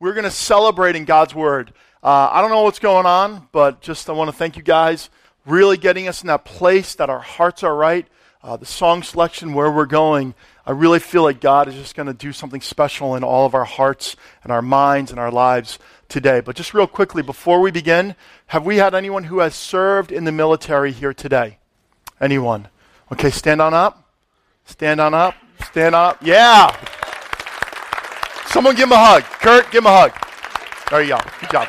we're going to celebrate in God's Word. Uh, I don't know what's going on, but just I want to thank you guys really getting us in that place that our hearts are right. Uh, the song selection, where we're going, I really feel like God is just going to do something special in all of our hearts and our minds and our lives today. But just real quickly, before we begin, have we had anyone who has served in the military here today? Anyone? Okay, stand on up. Stand on up. Stand up. Yeah. Someone give him a hug. Kurt, give him a hug. There you go. Good job.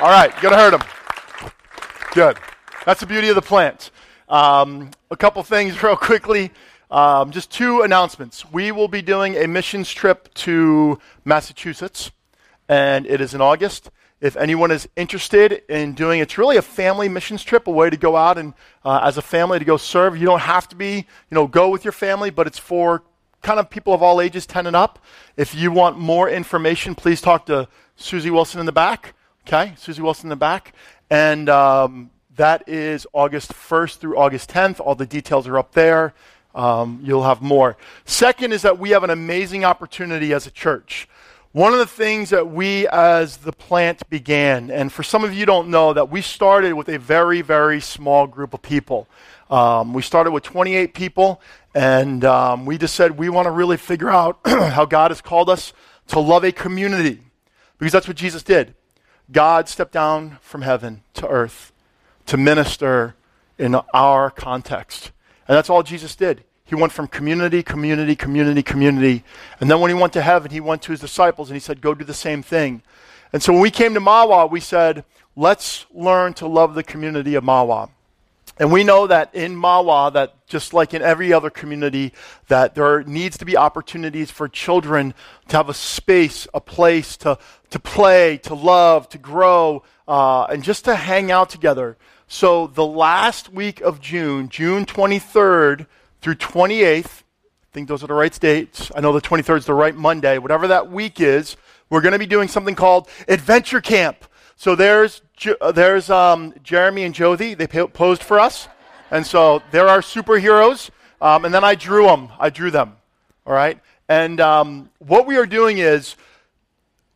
All right, you gotta hurt him. Good. That's the beauty of the plant. Um, a couple things, real quickly. Um, just two announcements. We will be doing a missions trip to Massachusetts, and it is in August. If anyone is interested in doing, it's really a family missions trip, a way to go out and uh, as a family to go serve. You don't have to be, you know, go with your family, but it's for kind of people of all ages, 10 and up. If you want more information, please talk to Susie Wilson in the back. Okay, Susie Wilson in the back. And um, that is August 1st through August 10th. All the details are up there. Um, you'll have more. Second is that we have an amazing opportunity as a church. One of the things that we as the plant began, and for some of you don't know, that we started with a very, very small group of people. Um, we started with 28 people, and um, we just said we want to really figure out how God has called us to love a community, because that's what Jesus did. God stepped down from heaven to earth to minister in our context. And that's all Jesus did. He went from community, community, community, community. And then when he went to heaven, he went to his disciples and he said, Go do the same thing. And so when we came to Mahwah, we said, Let's learn to love the community of Mahwah. And we know that in Mahwah, that just like in every other community, that there needs to be opportunities for children to have a space, a place to, to play, to love, to grow, uh, and just to hang out together. So the last week of June, June 23rd through 28th, I think those are the right dates. I know the 23rd is the right Monday. Whatever that week is, we're going to be doing something called Adventure Camp. So there's, uh, there's um, Jeremy and Josie. They posed for us. And so they're our superheroes. Um, and then I drew them. I drew them. All right? And um, what we are doing is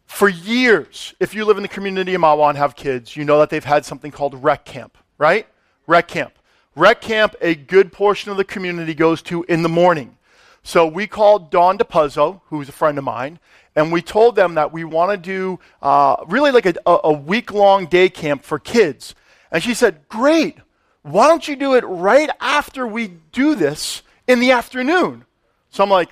for years, if you live in the community of Mahwah and have kids, you know that they've had something called rec camp, right? Rec camp. Rec camp, a good portion of the community goes to in the morning. So we called Dawn DePuzzo, who's a friend of mine, and we told them that we want to do uh, really like a, a week long day camp for kids. And she said, Great, why don't you do it right after we do this in the afternoon? So I'm like,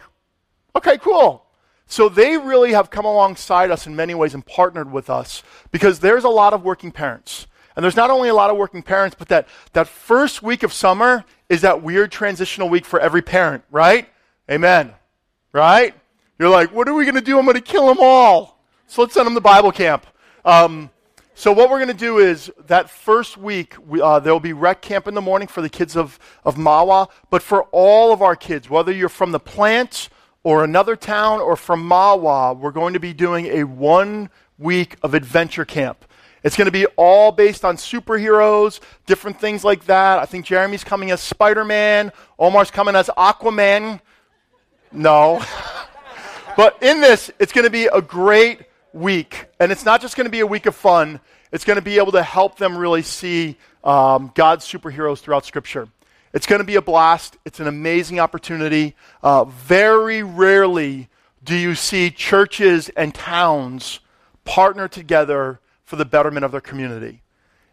Okay, cool. So they really have come alongside us in many ways and partnered with us because there's a lot of working parents. And there's not only a lot of working parents, but that, that first week of summer is that weird transitional week for every parent, right? Amen. Right? You're like, what are we going to do? I'm going to kill them all. So let's send them to Bible camp. Um, so what we're going to do is that first week, we, uh, there will be rec camp in the morning for the kids of, of Mahwah, but for all of our kids, whether you're from the plant or another town or from Mahwah, we're going to be doing a one week of adventure camp. It's going to be all based on superheroes, different things like that. I think Jeremy's coming as Spider Man, Omar's coming as Aquaman. No. but in this, it's going to be a great week. And it's not just going to be a week of fun, it's going to be able to help them really see um, God's superheroes throughout Scripture. It's going to be a blast. It's an amazing opportunity. Uh, very rarely do you see churches and towns partner together for the betterment of their community.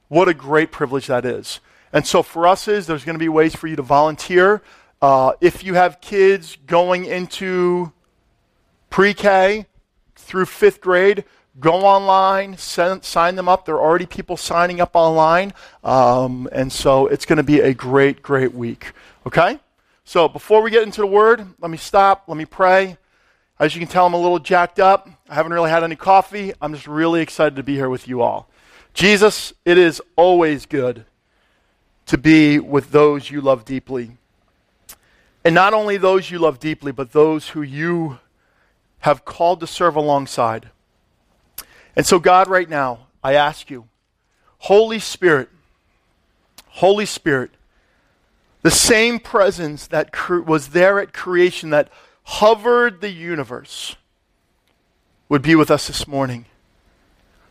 What a great privilege that is. And so for us is there's going to be ways for you to volunteer. Uh, if you have kids going into pre-K through fifth grade, go online, send, sign them up. There are already people signing up online. Um, and so it's going to be a great, great week. Okay? So before we get into the word, let me stop. Let me pray. As you can tell, I'm a little jacked up. I haven't really had any coffee. I'm just really excited to be here with you all. Jesus, it is always good to be with those you love deeply. And not only those you love deeply, but those who you have called to serve alongside. And so, God, right now, I ask you, Holy Spirit, Holy Spirit, the same presence that cre- was there at creation that hovered the universe, would be with us this morning.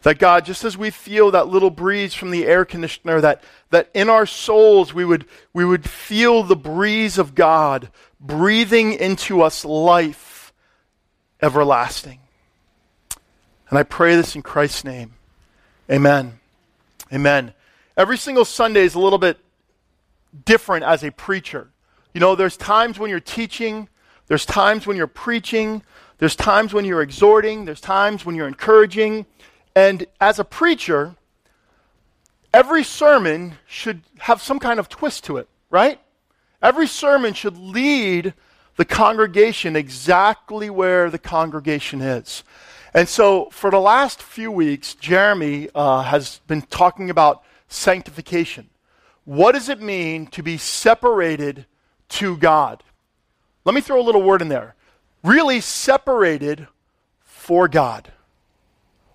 That God, just as we feel that little breeze from the air conditioner, that, that in our souls we would, we would feel the breeze of God breathing into us life everlasting. And I pray this in Christ's name. Amen. Amen. Every single Sunday is a little bit different as a preacher. You know, there's times when you're teaching, there's times when you're preaching, there's times when you're exhorting, there's times when you're encouraging. And as a preacher, every sermon should have some kind of twist to it, right? Every sermon should lead the congregation exactly where the congregation is. And so, for the last few weeks, Jeremy uh, has been talking about sanctification. What does it mean to be separated to God? Let me throw a little word in there. Really separated for God.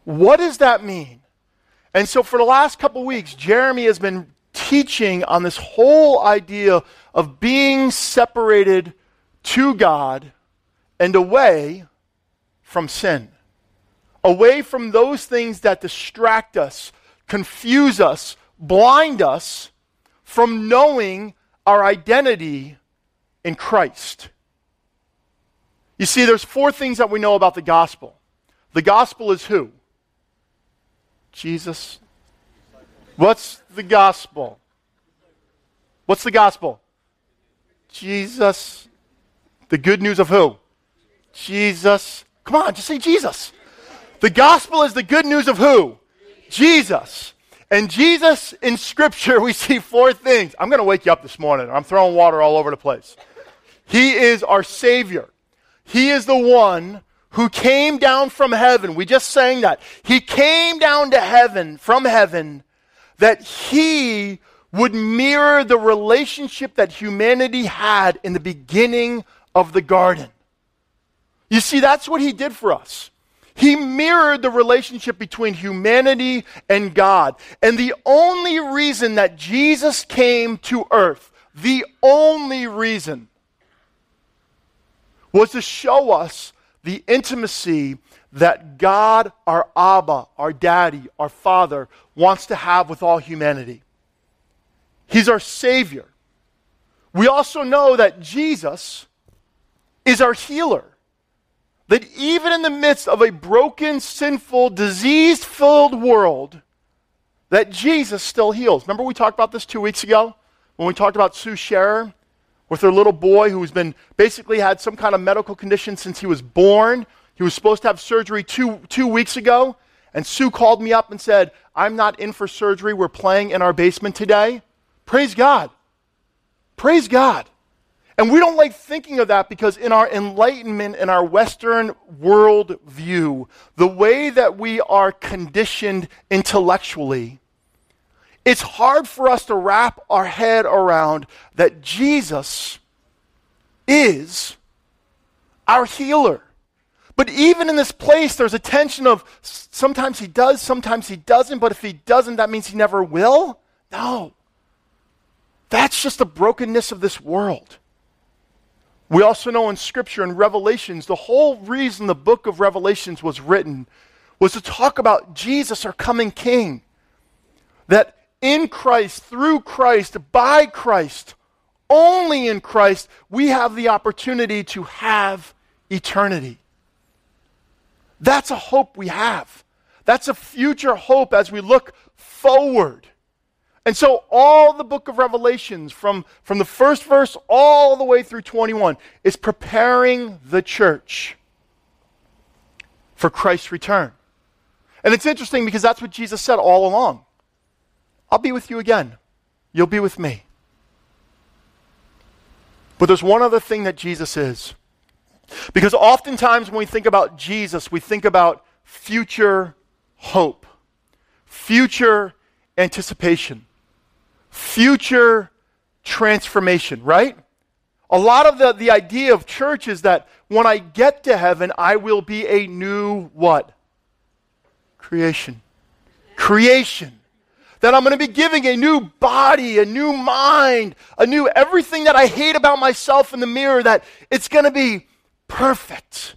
What does that mean? And so, for the last couple weeks, Jeremy has been teaching on this whole idea of being separated to God and away from sin, away from those things that distract us, confuse us, blind us from knowing our identity in Christ. You see, there's four things that we know about the gospel. The gospel is who? Jesus. What's the gospel? What's the gospel? Jesus. The good news of who? Jesus. Come on, just say Jesus. The gospel is the good news of who? Jesus. And Jesus in Scripture, we see four things. I'm going to wake you up this morning. I'm throwing water all over the place. He is our Savior. He is the one who came down from heaven. We just sang that. He came down to heaven, from heaven, that he would mirror the relationship that humanity had in the beginning of the garden. You see, that's what he did for us. He mirrored the relationship between humanity and God. And the only reason that Jesus came to earth, the only reason, was to show us the intimacy that God, our Abba, our Daddy, our Father, wants to have with all humanity. He's our Savior. We also know that Jesus is our healer. That even in the midst of a broken, sinful, disease filled world, that Jesus still heals. Remember we talked about this two weeks ago when we talked about Sue Scherer with her little boy who's been basically had some kind of medical condition since he was born. He was supposed to have surgery two, two weeks ago. And Sue called me up and said, I'm not in for surgery. We're playing in our basement today. Praise God. Praise God. And we don't like thinking of that because in our enlightenment, in our Western world view, the way that we are conditioned intellectually, it's hard for us to wrap our head around that Jesus is our healer. But even in this place, there's a tension of sometimes he does, sometimes he doesn't, but if he doesn't, that means he never will? No. That's just the brokenness of this world. We also know in Scripture and Revelations, the whole reason the book of Revelations was written was to talk about Jesus, our coming King. That in Christ, through Christ, by Christ, only in Christ, we have the opportunity to have eternity. That's a hope we have. That's a future hope as we look forward. And so, all the book of Revelations, from, from the first verse all the way through 21, is preparing the church for Christ's return. And it's interesting because that's what Jesus said all along I'll be with you again, you'll be with me. But there's one other thing that Jesus is. Because oftentimes when we think about Jesus, we think about future hope, future anticipation future transformation, right? A lot of the, the idea of church is that when I get to heaven, I will be a new what? Creation. Creation. That I'm going to be giving a new body, a new mind, a new everything that I hate about myself in the mirror, that it's going to be perfect.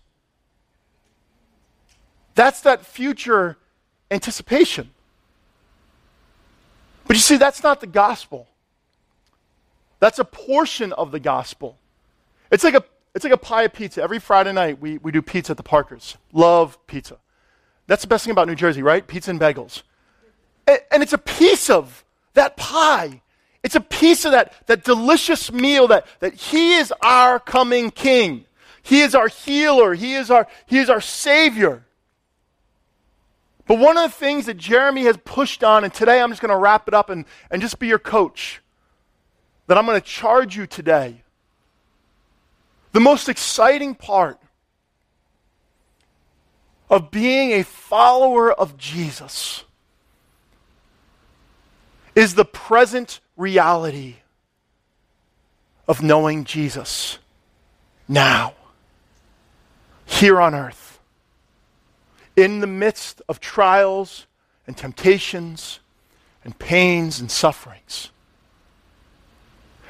That's that future anticipation. But you see, that's not the gospel. That's a portion of the gospel. It's like a, it's like a pie of pizza. Every Friday night, we, we do pizza at the Parkers. Love pizza. That's the best thing about New Jersey, right? Pizza and bagels. And, it's a piece of that pie. It's a piece of that, that delicious meal that, that He is our coming King. He is our healer. He is our, he is our Savior. But one of the things that Jeremy has pushed on, and today I'm just going to wrap it up and, and just be your coach, that I'm going to charge you today. The most exciting part of being a follower of Jesus is the present reality of knowing Jesus now, here on earth, in the midst of trials and temptations and pains and sufferings.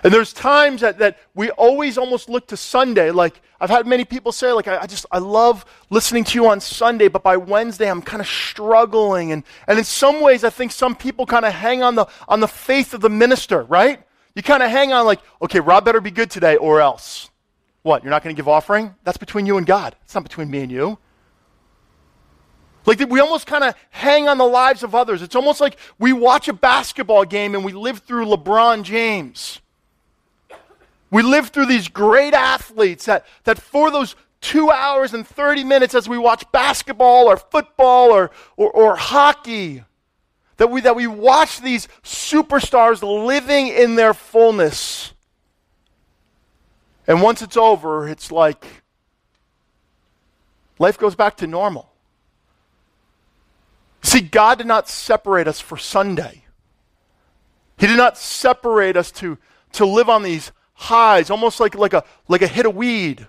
And there's times that, that we always almost look to Sunday. Like, I've had many people say, like, I, I just, I love listening to you on Sunday, but by Wednesday I'm kind of struggling. And, and in some ways, I think some people kind of hang on the, on the faith of the minister, right? You kind of hang on, like, okay, Rob better be good today or else. What, you're not going to give offering? That's between you and God. It's not between me and you. Like we almost kind of hang on the lives of others. It's almost like we watch a basketball game and we live through LeBron James. We live through these great athletes that, that for those two hours and 30 minutes as we watch basketball or football or, or, or hockey, that we, that we watch these superstars living in their fullness. And once it's over, it's like life goes back to normal. See, God did not separate us for Sunday. He did not separate us to, to live on these highs, almost like, like, a, like a hit of weed,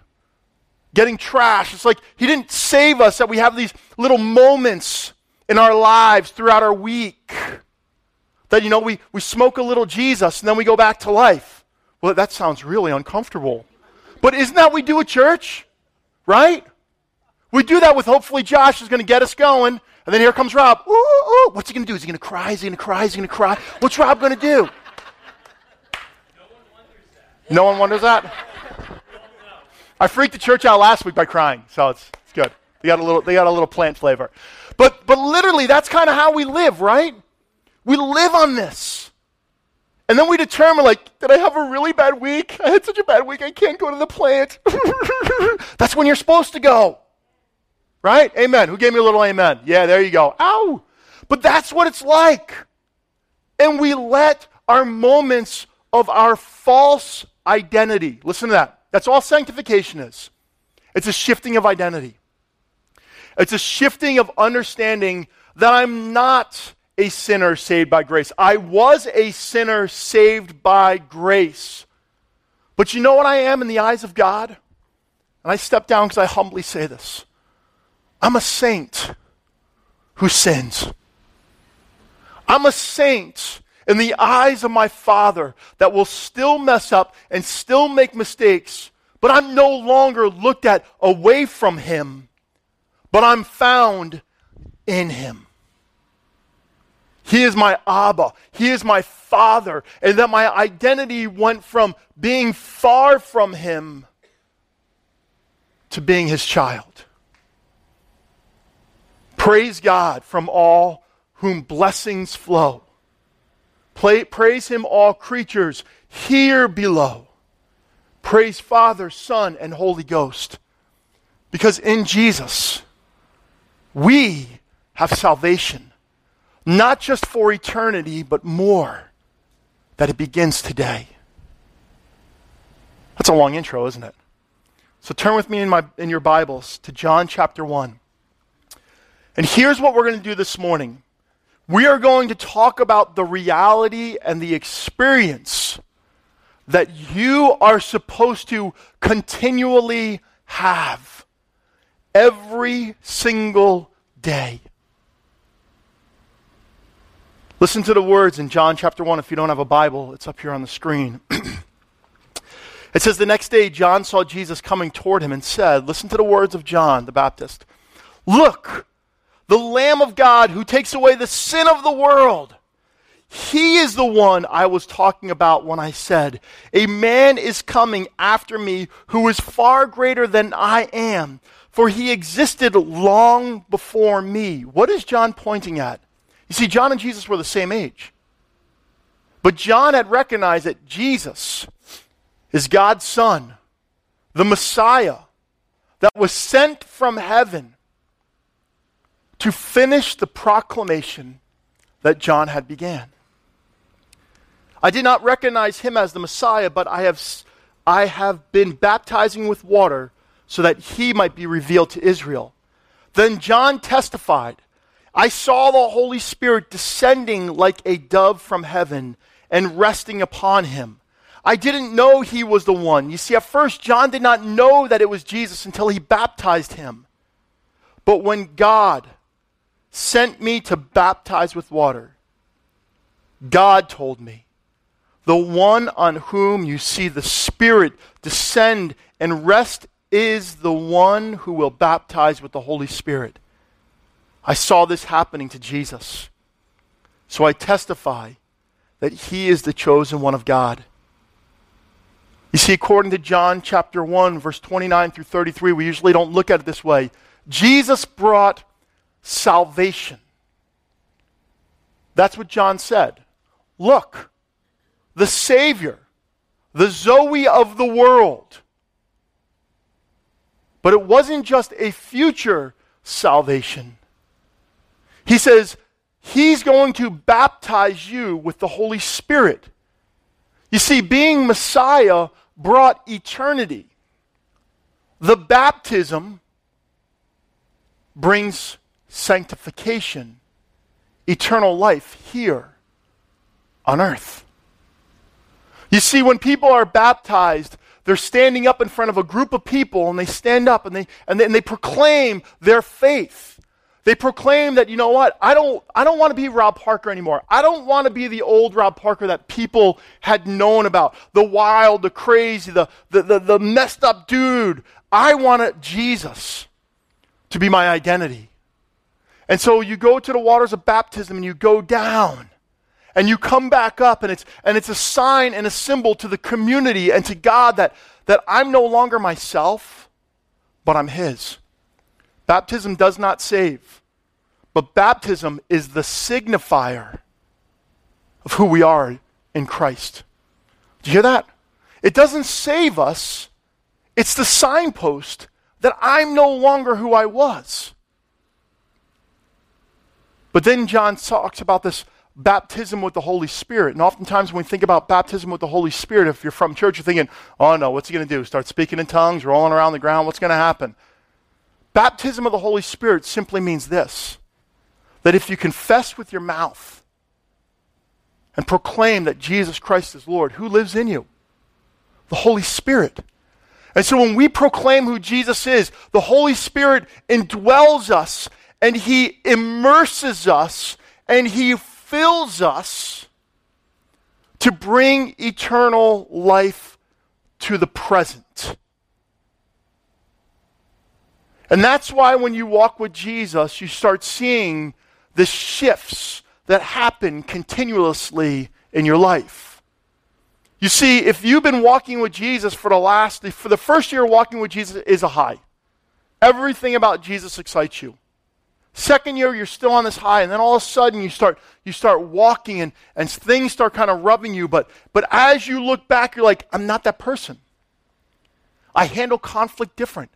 getting trash. It's like He didn't save us that we have these little moments in our lives throughout our week. That, you know, we, we smoke a little Jesus and then we go back to life. Well, that sounds really uncomfortable. But isn't that what we do at church? Right? We do that with hopefully Josh is going to get us going. And then here comes Rob. Ooh, ooh. What's he going to do? Is he going to cry? Is he going to cry? Is he going to cry? What's Rob going to do? No one wonders that? I freaked the church out last week by crying, so it's, it's good. They got a little, they got a little plant flavor. But, but literally, that's kind of how we live, right? We live on this. And then we determine, like, did I have a really bad week? I had such a bad week, I can't go to the plant. that's when you're supposed to go. Right? Amen. Who gave me a little amen? Yeah, there you go. Ow! But that's what it's like. And we let our moments of our false identity. Listen to that. That's all sanctification is. It's a shifting of identity. It's a shifting of understanding that I'm not a sinner saved by grace. I was a sinner saved by grace. But you know what I am in the eyes of God? And I step down because I humbly say this I'm a saint who sins. I'm a saint in the eyes of my Father that will still mess up and still make mistakes, but I'm no longer looked at away from Him, but I'm found in Him. He is my Abba. He is my Father. And that my identity went from being far from Him to being His child. Praise God from all whom blessings flow. Play, praise him, all creatures here below. Praise Father, Son, and Holy Ghost. Because in Jesus, we have salvation, not just for eternity, but more, that it begins today. That's a long intro, isn't it? So turn with me in, my, in your Bibles to John chapter 1. And here's what we're going to do this morning we are going to talk about the reality and the experience that you are supposed to continually have every single day. Listen to the words in John chapter 1. If you don't have a Bible, it's up here on the screen. it says, The next day, John saw Jesus coming toward him and said, Listen to the words of John the Baptist Look, the Lamb of God who takes away the sin of the world. He is the one I was talking about when I said, A man is coming after me who is far greater than I am, for he existed long before me. What is John pointing at? You see, John and Jesus were the same age. But John had recognized that Jesus is God's Son, the Messiah that was sent from heaven to finish the proclamation that John had began. I did not recognize him as the Messiah, but I have, I have been baptizing with water so that he might be revealed to Israel. Then John testified, I saw the Holy Spirit descending like a dove from heaven and resting upon him. I didn't know he was the one. You see, at first, John did not know that it was Jesus until he baptized him. But when God sent me to baptize with water, God told me, the one on whom you see the Spirit descend and rest is the one who will baptize with the Holy Spirit. I saw this happening to Jesus. So I testify that he is the chosen one of God. You see, according to John chapter 1, verse 29 through 33, we usually don't look at it this way. Jesus brought salvation. That's what John said. Look, the Savior, the Zoe of the world. But it wasn't just a future salvation. He says, He's going to baptize you with the Holy Spirit. You see, being Messiah brought eternity. The baptism brings sanctification, eternal life here on earth. You see, when people are baptized, they're standing up in front of a group of people and they stand up and they, and they, and they proclaim their faith. They proclaim that, you know what, I don't, I don't want to be Rob Parker anymore. I don't want to be the old Rob Parker that people had known about. The wild, the crazy, the, the, the, the messed up dude. I want Jesus to be my identity. And so you go to the waters of baptism and you go down and you come back up and it's and it's a sign and a symbol to the community and to God that that I'm no longer myself but I'm his. Baptism does not save. But baptism is the signifier of who we are in Christ. Do you hear that? It doesn't save us. It's the signpost that I'm no longer who I was. But then John talks about this baptism with the Holy Spirit. And oftentimes when we think about baptism with the Holy Spirit, if you're from church, you're thinking, oh no, what's he going to do? Start speaking in tongues, rolling around the ground? What's going to happen? Baptism of the Holy Spirit simply means this that if you confess with your mouth and proclaim that Jesus Christ is Lord, who lives in you? The Holy Spirit. And so when we proclaim who Jesus is, the Holy Spirit indwells us and he immerses us and he fills us to bring eternal life to the present. And that's why when you walk with Jesus, you start seeing the shifts that happen continuously in your life. You see, if you've been walking with Jesus for the last, for the first year walking with Jesus is a high. Everything about Jesus excites you. Second year, you're still on this high, and then all of a sudden you start you start walking and, and things start kind of rubbing you. But but as you look back, you're like, I'm not that person. I handle conflict different.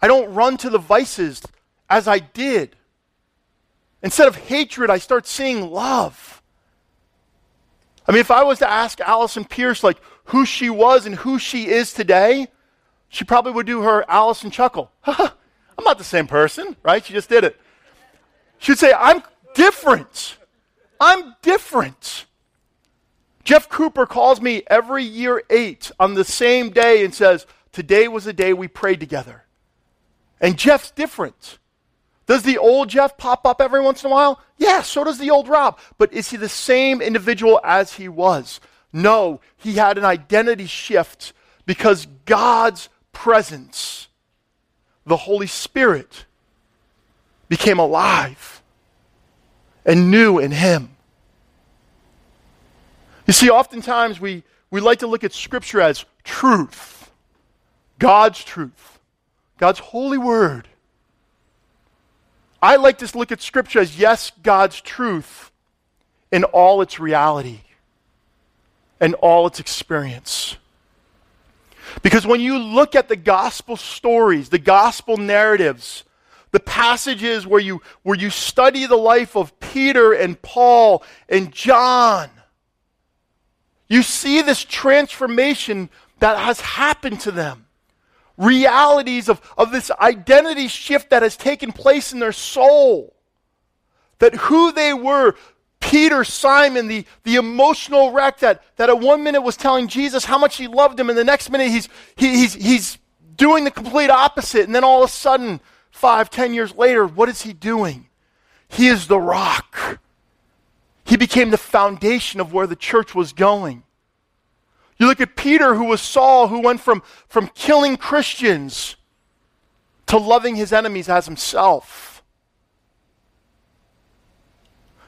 I don't run to the vices as I did. Instead of hatred, I start seeing love. I mean, if I was to ask Allison Pierce like who she was and who she is today, she probably would do her Allison chuckle. I'm not the same person, right? She just did it. She'd say, I'm different. I'm different. Jeff Cooper calls me every year eight on the same day and says, Today was the day we prayed together. And Jeff's different. Does the old Jeff pop up every once in a while? Yeah, so does the old Rob. But is he the same individual as he was? No, he had an identity shift because God's presence the Holy Spirit became alive and new in him. You see, oftentimes we, we like to look at Scripture as truth, God's truth, God's holy word. I like to look at Scripture as, yes, God's truth in all its reality and all its experience. Because when you look at the gospel stories, the gospel narratives, the passages where you, where you study the life of Peter and Paul and John, you see this transformation that has happened to them. Realities of, of this identity shift that has taken place in their soul. That who they were, Peter, Simon, the, the emotional wreck that, that at one minute was telling Jesus how much he loved him, and the next minute he's, he, he's, he's doing the complete opposite. And then all of a sudden, five, ten years later, what is he doing? He is the rock. He became the foundation of where the church was going. You look at Peter, who was Saul, who went from, from killing Christians to loving his enemies as himself.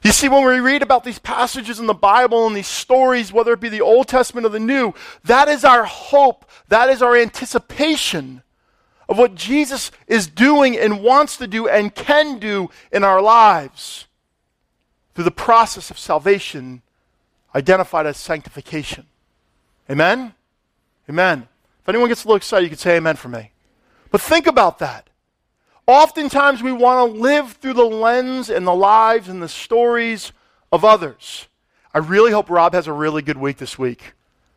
You see, when we read about these passages in the Bible and these stories, whether it be the Old Testament or the New, that is our hope, that is our anticipation of what Jesus is doing and wants to do and can do in our lives through the process of salvation identified as sanctification. Amen? Amen. If anyone gets a little excited, you can say amen for me. But think about that. Oftentimes we want to live through the lens and the lives and the stories of others. I really hope Rob has a really good week this week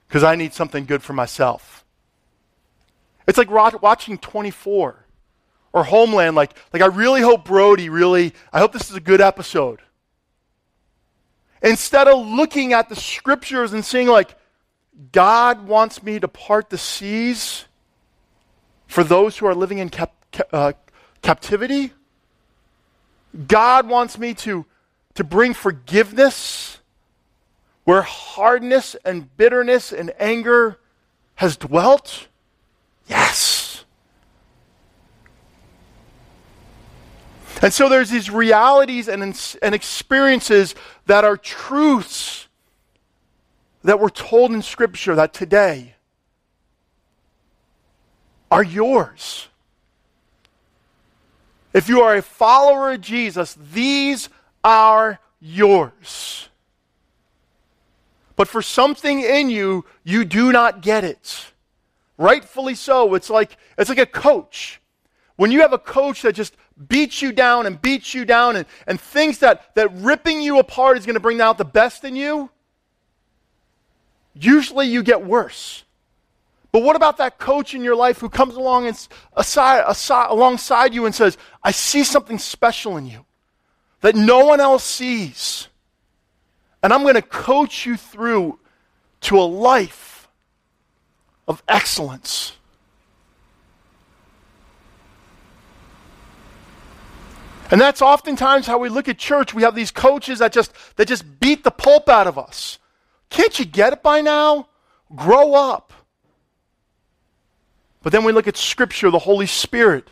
because I need something good for myself. It's like watching 24 or Homeland. Like, like I really hope Brody really, I hope this is a good episode. Instead of looking at the scriptures and seeing, like, God wants me to part the seas for those who are living in cap- uh, captivity. God wants me to, to bring forgiveness where hardness and bitterness and anger has dwelt. Yes. And so there's these realities and, and experiences that are truths that we're told in Scripture that today are yours. If you are a follower of Jesus, these are yours. But for something in you, you do not get it. Rightfully so. It's like, it's like a coach. When you have a coach that just beats you down and beats you down and, and thinks that, that ripping you apart is going to bring out the best in you, usually you get worse. But what about that coach in your life who comes along and aside, aside, alongside you and says, I see something special in you that no one else sees. And I'm going to coach you through to a life of excellence. And that's oftentimes how we look at church. We have these coaches that just, that just beat the pulp out of us. Can't you get it by now? Grow up. But then we look at Scripture, the Holy Spirit,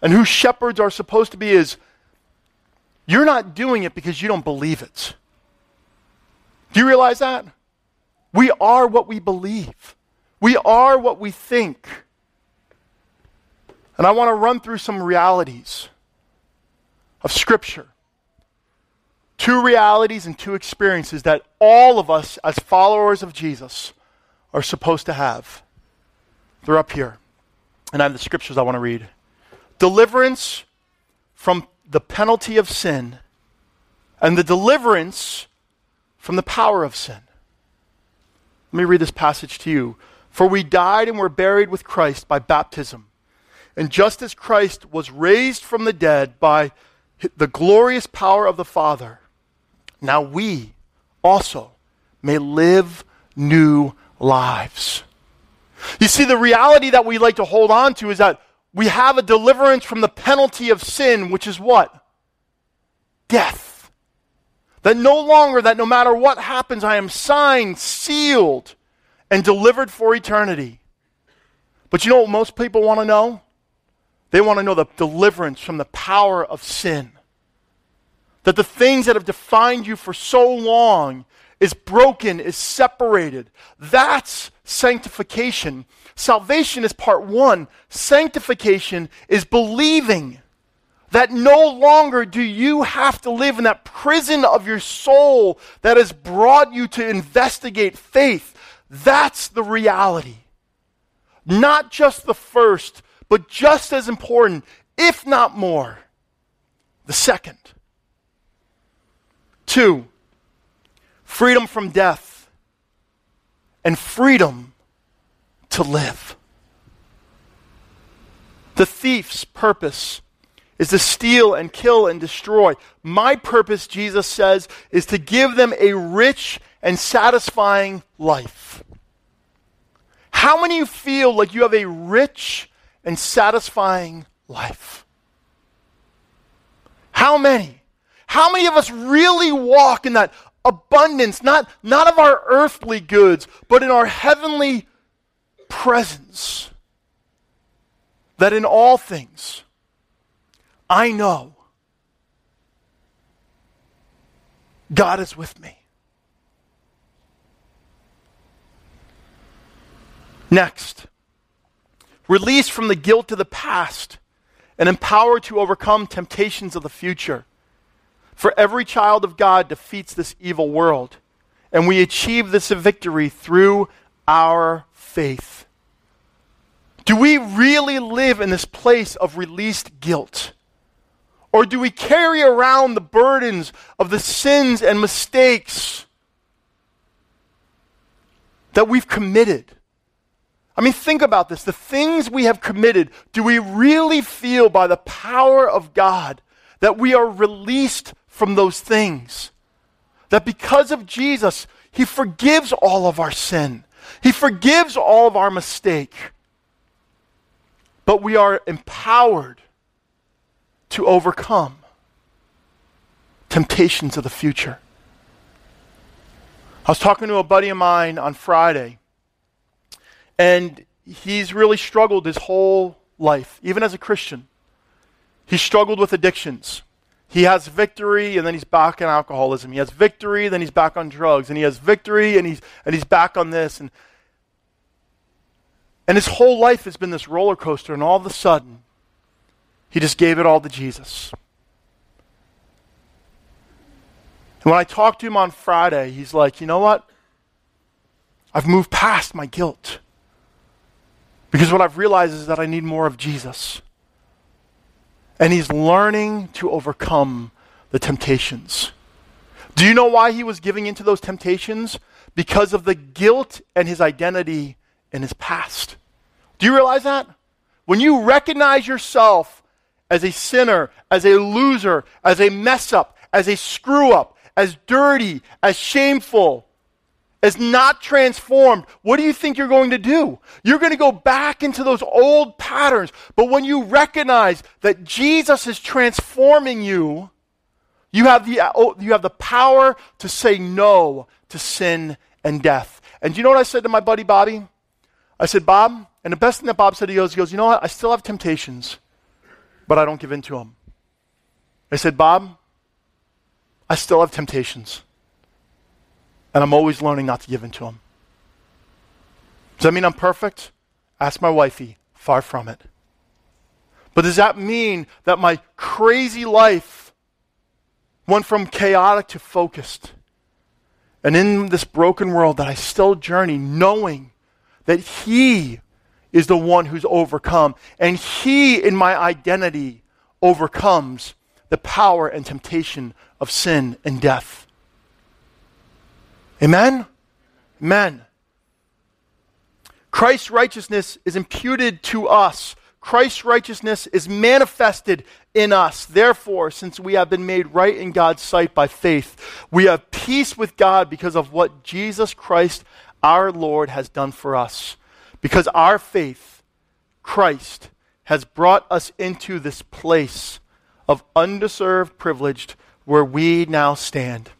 and who shepherds are supposed to be is you're not doing it because you don't believe it. Do you realize that? We are what we believe, we are what we think. And I want to run through some realities of Scripture two realities and two experiences that all of us, as followers of Jesus, are supposed to have. They're up here. And I have the scriptures I want to read deliverance from the penalty of sin, and the deliverance from the power of sin. Let me read this passage to you. For we died and were buried with Christ by baptism. And just as Christ was raised from the dead by the glorious power of the Father, now we also may live new lives. You see, the reality that we like to hold on to is that we have a deliverance from the penalty of sin, which is what? Death. That no longer, that no matter what happens, I am signed, sealed, and delivered for eternity. But you know what most people want to know? They want to know the deliverance from the power of sin. That the things that have defined you for so long is broken, is separated. That's sanctification. Salvation is part one. Sanctification is believing that no longer do you have to live in that prison of your soul that has brought you to investigate faith. That's the reality. Not just the first, but just as important, if not more, the second. Two, freedom from death and freedom to live. The thief's purpose is to steal and kill and destroy. My purpose, Jesus says, is to give them a rich and satisfying life. How many of you feel like you have a rich and satisfying life? How many? How many of us really walk in that abundance, not, not of our earthly goods, but in our heavenly presence? That in all things, I know God is with me. Next, released from the guilt of the past and empowered to overcome temptations of the future. For every child of God defeats this evil world, and we achieve this victory through our faith. Do we really live in this place of released guilt? Or do we carry around the burdens of the sins and mistakes that we've committed? I mean, think about this. The things we have committed, do we really feel by the power of God that we are released from those things? That because of Jesus, He forgives all of our sin, He forgives all of our mistake. But we are empowered to overcome temptations of the future. I was talking to a buddy of mine on Friday, and he's really struggled his whole life, even as a Christian. He struggled with addictions. He has victory, and then he's back in alcoholism. He has victory, then he's back on drugs, and he has victory, and he's and he's back on this, and and his whole life has been this roller coaster, and all of a sudden, he just gave it all to Jesus. And when I talked to him on Friday, he's like, you know what? I've moved past my guilt. Because what I've realized is that I need more of Jesus. And he's learning to overcome the temptations. Do you know why he was giving into those temptations? Because of the guilt and his identity in his past. Do you realize that? When you recognize yourself as a sinner, as a loser, as a mess up, as a screw up, as dirty, as shameful, as not transformed, what do you think you're going to do? You're going to go back into those old patterns. But when you recognize that Jesus is transforming you, you have the, uh, oh, you have the power to say no to sin and death. And you know what I said to my buddy Bobby? I said, Bob, and the best thing that Bob said, he goes, he goes, you know what? I still have temptations but I don't give in to them. I said, Bob, I still have temptations. And I'm always learning not to give in to them. Does that mean I'm perfect? Ask my wifey. Far from it. But does that mean that my crazy life went from chaotic to focused? And in this broken world, that I still journey knowing that He is the one who's overcome. And he, in my identity, overcomes the power and temptation of sin and death. Amen? Amen. Christ's righteousness is imputed to us. Christ's righteousness is manifested in us. Therefore, since we have been made right in God's sight by faith, we have peace with God because of what Jesus Christ, our Lord, has done for us. Because our faith, Christ, has brought us into this place of undeserved privilege where we now stand.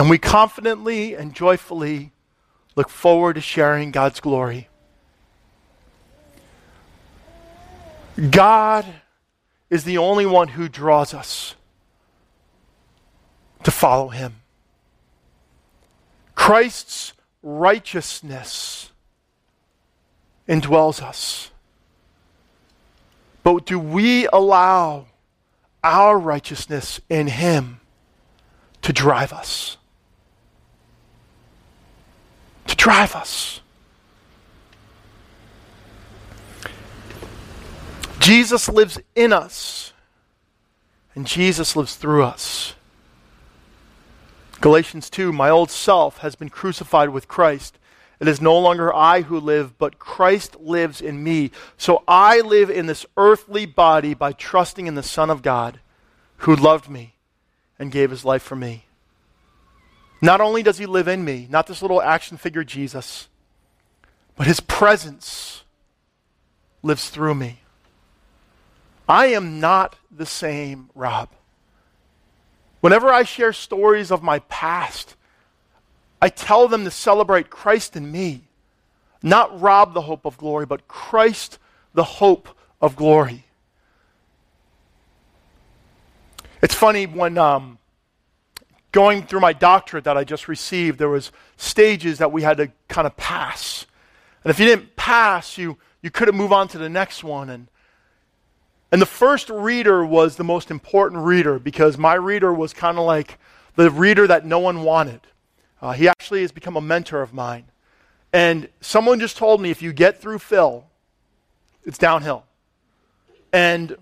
And we confidently and joyfully look forward to sharing God's glory. God is the only one who draws us to follow him. Christ's righteousness indwells us. But do we allow our righteousness in him to drive us? To drive us. Jesus lives in us, and Jesus lives through us. Galatians 2 My old self has been crucified with Christ. It is no longer I who live, but Christ lives in me. So I live in this earthly body by trusting in the Son of God who loved me and gave his life for me. Not only does he live in me, not this little action figure Jesus, but his presence lives through me. I am not the same Rob. Whenever I share stories of my past, I tell them to celebrate Christ in me, not rob the hope of glory, but Christ the hope of glory. It's funny when um, going through my doctorate that I just received, there was stages that we had to kind of pass. And if you didn't pass, you, you couldn't move on to the next one. And and the first reader was the most important reader because my reader was kind of like the reader that no one wanted. Uh, he actually has become a mentor of mine. And someone just told me if you get through Phil, it's downhill. And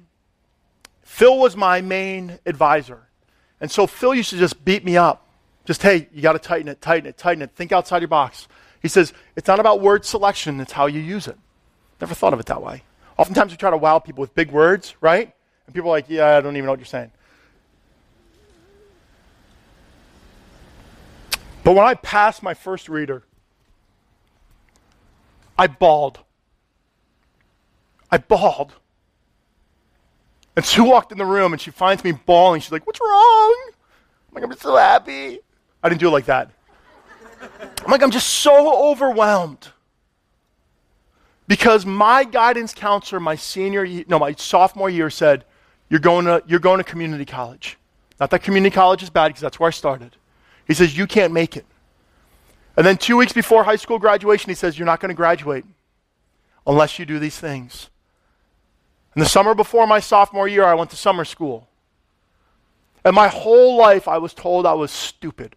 Phil was my main advisor. And so Phil used to just beat me up. Just, hey, you got to tighten it, tighten it, tighten it. Think outside your box. He says, it's not about word selection, it's how you use it. Never thought of it that way. Oftentimes we try to wow people with big words, right? And people are like, yeah, I don't even know what you're saying. But when I passed my first reader, I bawled. I bawled. And Sue walked in the room and she finds me bawling. She's like, What's wrong? I'm like, I'm just so happy. I didn't do it like that. I'm like, I'm just so overwhelmed because my guidance counselor my senior, no, my sophomore year said you're going to you're going to community college not that community college is bad because that's where i started he says you can't make it and then two weeks before high school graduation he says you're not going to graduate unless you do these things and the summer before my sophomore year i went to summer school and my whole life i was told i was stupid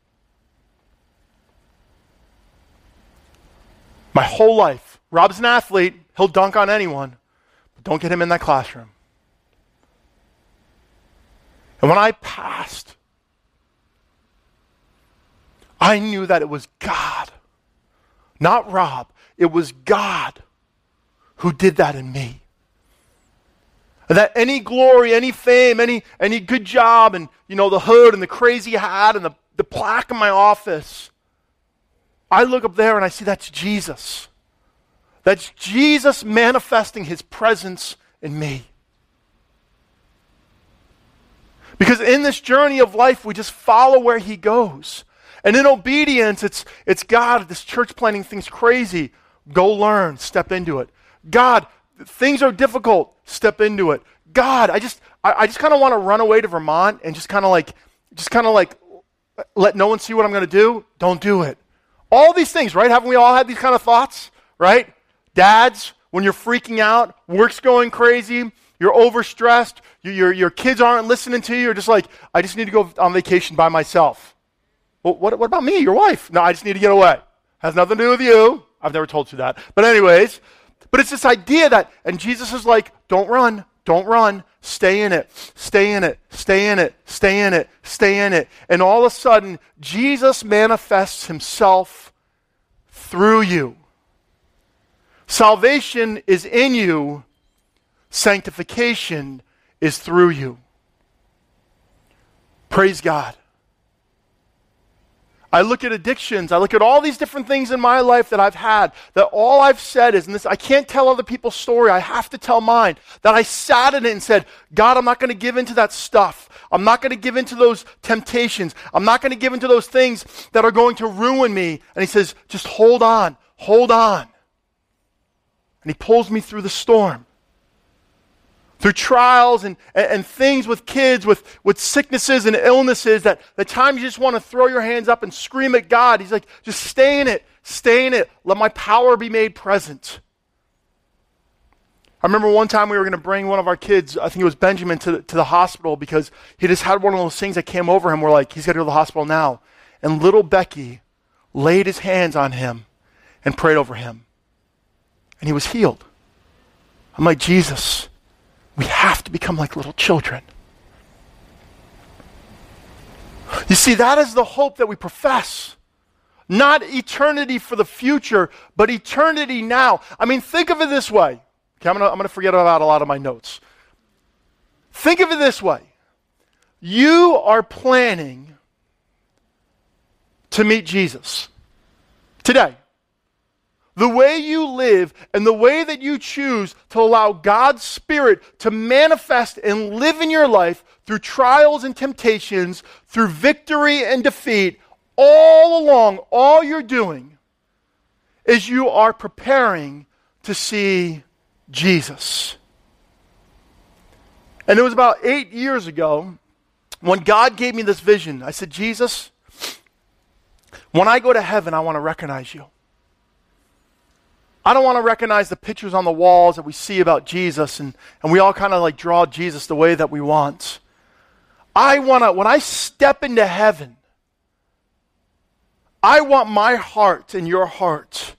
my whole life Rob's an athlete. He'll dunk on anyone. But don't get him in that classroom. And when I passed, I knew that it was God, not Rob. It was God who did that in me. That any glory, any fame, any, any good job, and you know, the hood and the crazy hat and the, the plaque in my office, I look up there and I see that's Jesus. That's Jesus manifesting his presence in me. Because in this journey of life, we just follow where he goes. And in obedience, it's, it's God, this church planning thing's crazy. Go learn, step into it. God, things are difficult, step into it. God, I just, I, I just kind of want to run away to Vermont and just kind of like, just kind of like let no one see what I'm going to do. Don't do it. All these things, right? Haven't we all had these kind of thoughts, right? Dads, when you're freaking out, work's going crazy, you're overstressed, you, your, your kids aren't listening to you, you're just like, I just need to go on vacation by myself. Well, what, what about me, your wife? No, I just need to get away. Has nothing to do with you. I've never told you that. But, anyways, but it's this idea that, and Jesus is like, don't run, don't run, stay in it, stay in it, stay in it, stay in it, stay in it. And all of a sudden, Jesus manifests himself through you. Salvation is in you, sanctification is through you. Praise God. I look at addictions. I look at all these different things in my life that I've had, that all I've said is, and this, I can't tell other people's story. I have to tell mine. That I sat in it and said, God, I'm not going to give into that stuff. I'm not going to give into those temptations. I'm not going to give into those things that are going to ruin me. And he says, just hold on, hold on and he pulls me through the storm. Through trials and, and, things with kids, with, with sicknesses and illnesses, that the time you just want to throw your hands up and scream at God, He's like, just stay in it, stay in it. Let my power be made present. I remember one time we were going to bring one of our kids, I think it was Benjamin, to, to the hospital because he just had one of those things that came over him. We're like, he's got to go to the hospital now. And little Becky laid his hands on him and prayed over him. And he was healed. I'm like, Jesus, we have to become like little children. You see, that is the hope that we profess. Not eternity for the future, but eternity now. I mean, think of it this way. Okay, I'm going to forget about a lot of my notes. Think of it this way you are planning to meet Jesus today the way you live and the way that you choose to allow God's Spirit to manifest and live in your life through trials and temptations, through victory and defeat, all along, all you're doing is you are preparing to see Jesus. And it was about eight years ago when God gave me this vision. I said, Jesus, when I go to heaven, I want to recognize you. I don't want to recognize the pictures on the walls that we see about Jesus and, and we all kind of like draw Jesus the way that we want. I want to, when I step into heaven, I want my heart and your heart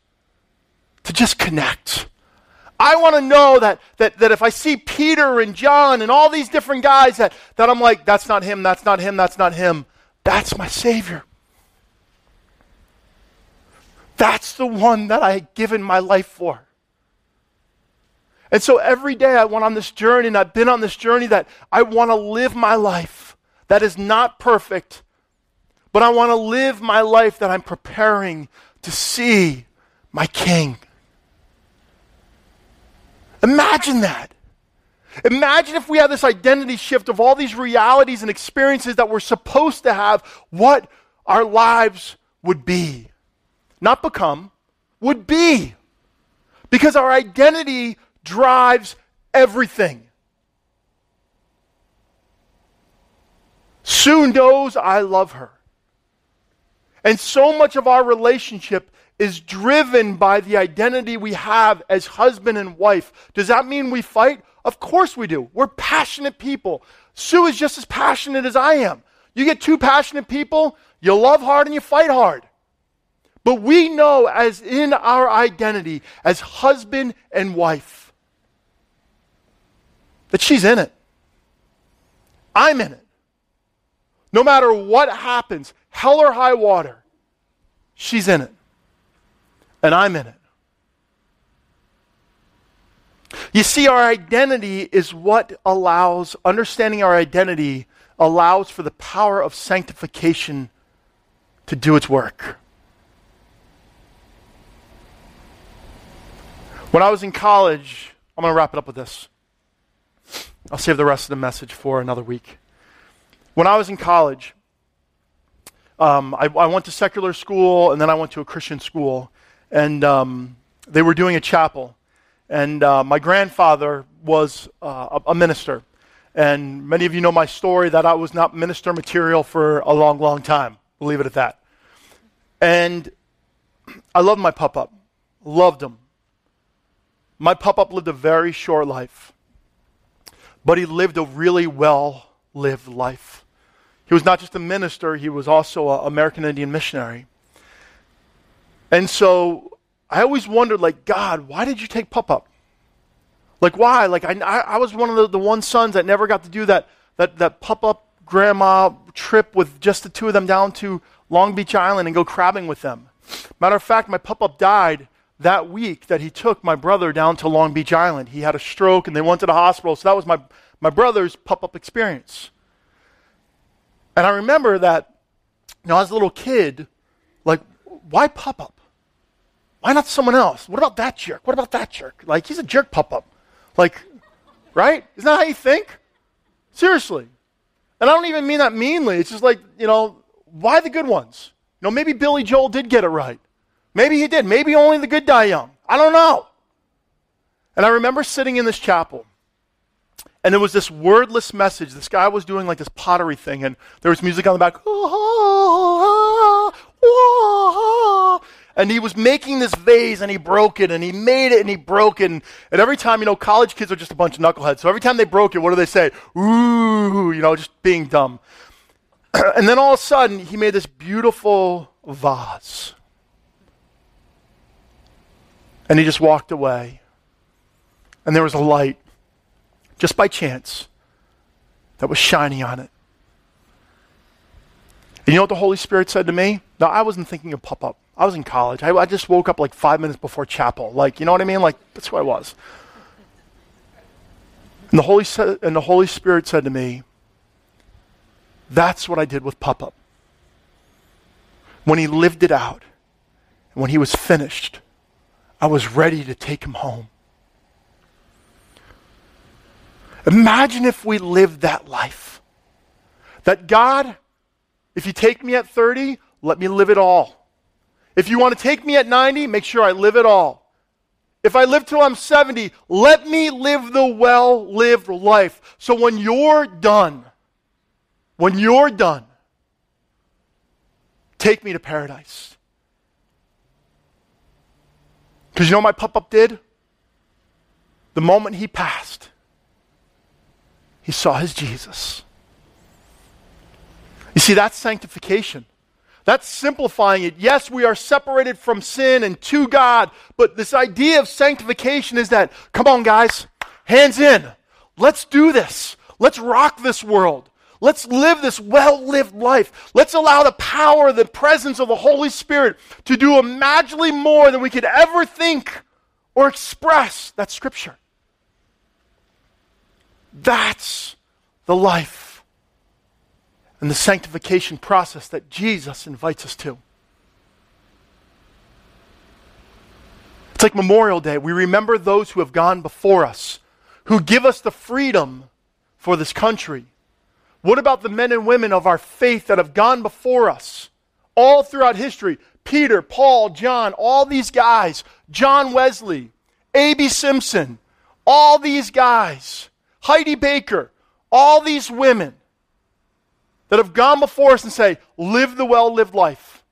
to just connect. I want to know that, that, that if I see Peter and John and all these different guys, that, that I'm like, that's not him, that's not him, that's not him. That's my Savior. That's the one that I had given my life for. And so every day I went on this journey, and I've been on this journey that I want to live my life that is not perfect, but I want to live my life that I'm preparing to see my King. Imagine that. Imagine if we had this identity shift of all these realities and experiences that we're supposed to have, what our lives would be not become, would be. Because our identity drives everything. Sue knows I love her. And so much of our relationship is driven by the identity we have as husband and wife. Does that mean we fight? Of course we do. We're passionate people. Sue is just as passionate as I am. You get two passionate people, you love hard and you fight hard. But we know as in our identity as husband and wife that she's in it. I'm in it. No matter what happens, hell or high water, she's in it. And I'm in it. You see, our identity is what allows, understanding our identity allows for the power of sanctification to do its work. When I was in college, I'm going to wrap it up with this. I'll save the rest of the message for another week. When I was in college, um, I, I, went to secular school and then I went to a Christian school, and um, they were doing a chapel. And uh, my grandfather was uh, a, a minister. And many of you know my story that I was not minister material for a long, long time. We'll leave it at that. And I loved my pup up, loved him. My pup up lived a very short life, but he lived a really well lived life. He was not just a minister, he was also an American Indian missionary. And so I always wondered, like, God, why did you take pup up? Like, why? Like, I, I was one of the, the one sons that never got to do that, that, that pup up grandma trip with just the two of them down to Long Beach Island and go crabbing with them. Matter of fact, my pup up died that week that he took my brother down to Long Beach Island. He had a stroke and they went to the hospital. So that was my, my brother's pop up experience. And I remember that, you know, as a little kid, like, why pop up? Why not someone else? What about that jerk? What about that jerk? Like, he's a jerk pop up. Like, right? Isn't that how you think? Seriously. And I don't even mean that meanly. It's just like, you know, why the good ones? You know, maybe Billy Joel did get it right. Maybe he did. Maybe only the good die young. I don't know. And I remember sitting in this chapel, And it was this wordless message. This guy was doing like this pottery thing, and there was music on the back. And he was making this vase, and he broke it, and he made it, and he broke it. And, and every time, you know, college kids are just a bunch of knuckleheads. So every time they broke it, what do they say? Ooh, you know, just being dumb. and then all of a sudden, he made this beautiful vase. And he just walked away. And there was a light just by chance, that was shining on it. And you know what the Holy Spirit said to me? No, I wasn't thinking of pop up. I was in college. I, I just woke up like five minutes before chapel. Like, you know what I mean? Like, that's who I was. And the Holy, and the Holy Spirit said to me, That's what I did with pop up. When he lived it out, and when he was finished, I was ready to take him home. Imagine if we lived that life. That God, if you take me at 30, let me live it all. If you want to take me at 90, make sure I live it all. If I live till I'm 70, let me live the well lived life. So when you're done, when you're done, take me to paradise. Because you know what my pup up did? The moment he passed, he saw his Jesus. You see, that's sanctification. That's simplifying it. Yes, we are separated from sin and to God, but this idea of sanctification is that, come on, guys, hands in. Let's do this. Let's rock this world. Let's live this well lived life. Let's allow the power, the presence of the Holy Spirit to do imaginatively more than we could ever think or express. That's Scripture. That's the life and the sanctification process that Jesus invites us to. It's like Memorial Day. We remember those who have gone before us, who give us the freedom for this country. What about the men and women of our faith that have gone before us all throughout history? Peter, Paul, John, all these guys, John Wesley, A.B. Simpson, all these guys Heidi Baker, all these women that have gone before us and say, live the well lived life.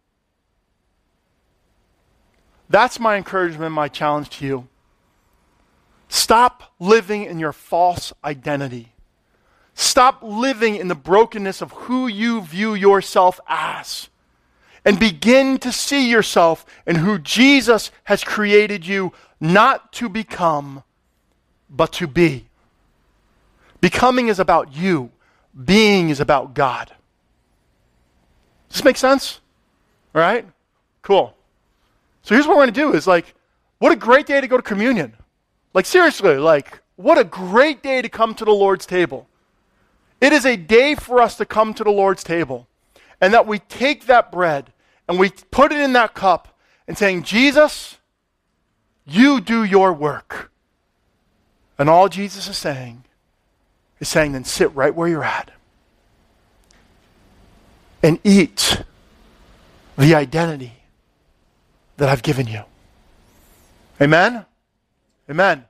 That's my encouragement, my challenge to you. Stop living in your false identity. Stop living in the brokenness of who you view yourself as. And begin to see yourself and who Jesus has created you not to become, but to be. Becoming is about you, being is about God. Does this make sense? All right? Cool. So here's what we're going to do is like, what a great day to go to communion. Like, seriously, like, what a great day to come to the Lord's table. It is a day for us to come to the Lord's table and that we take that bread and we put it in that cup and saying, Jesus, you do your work. And all Jesus is saying is saying, then sit right where you're at and eat the identity that I've given you. Amen? Amen.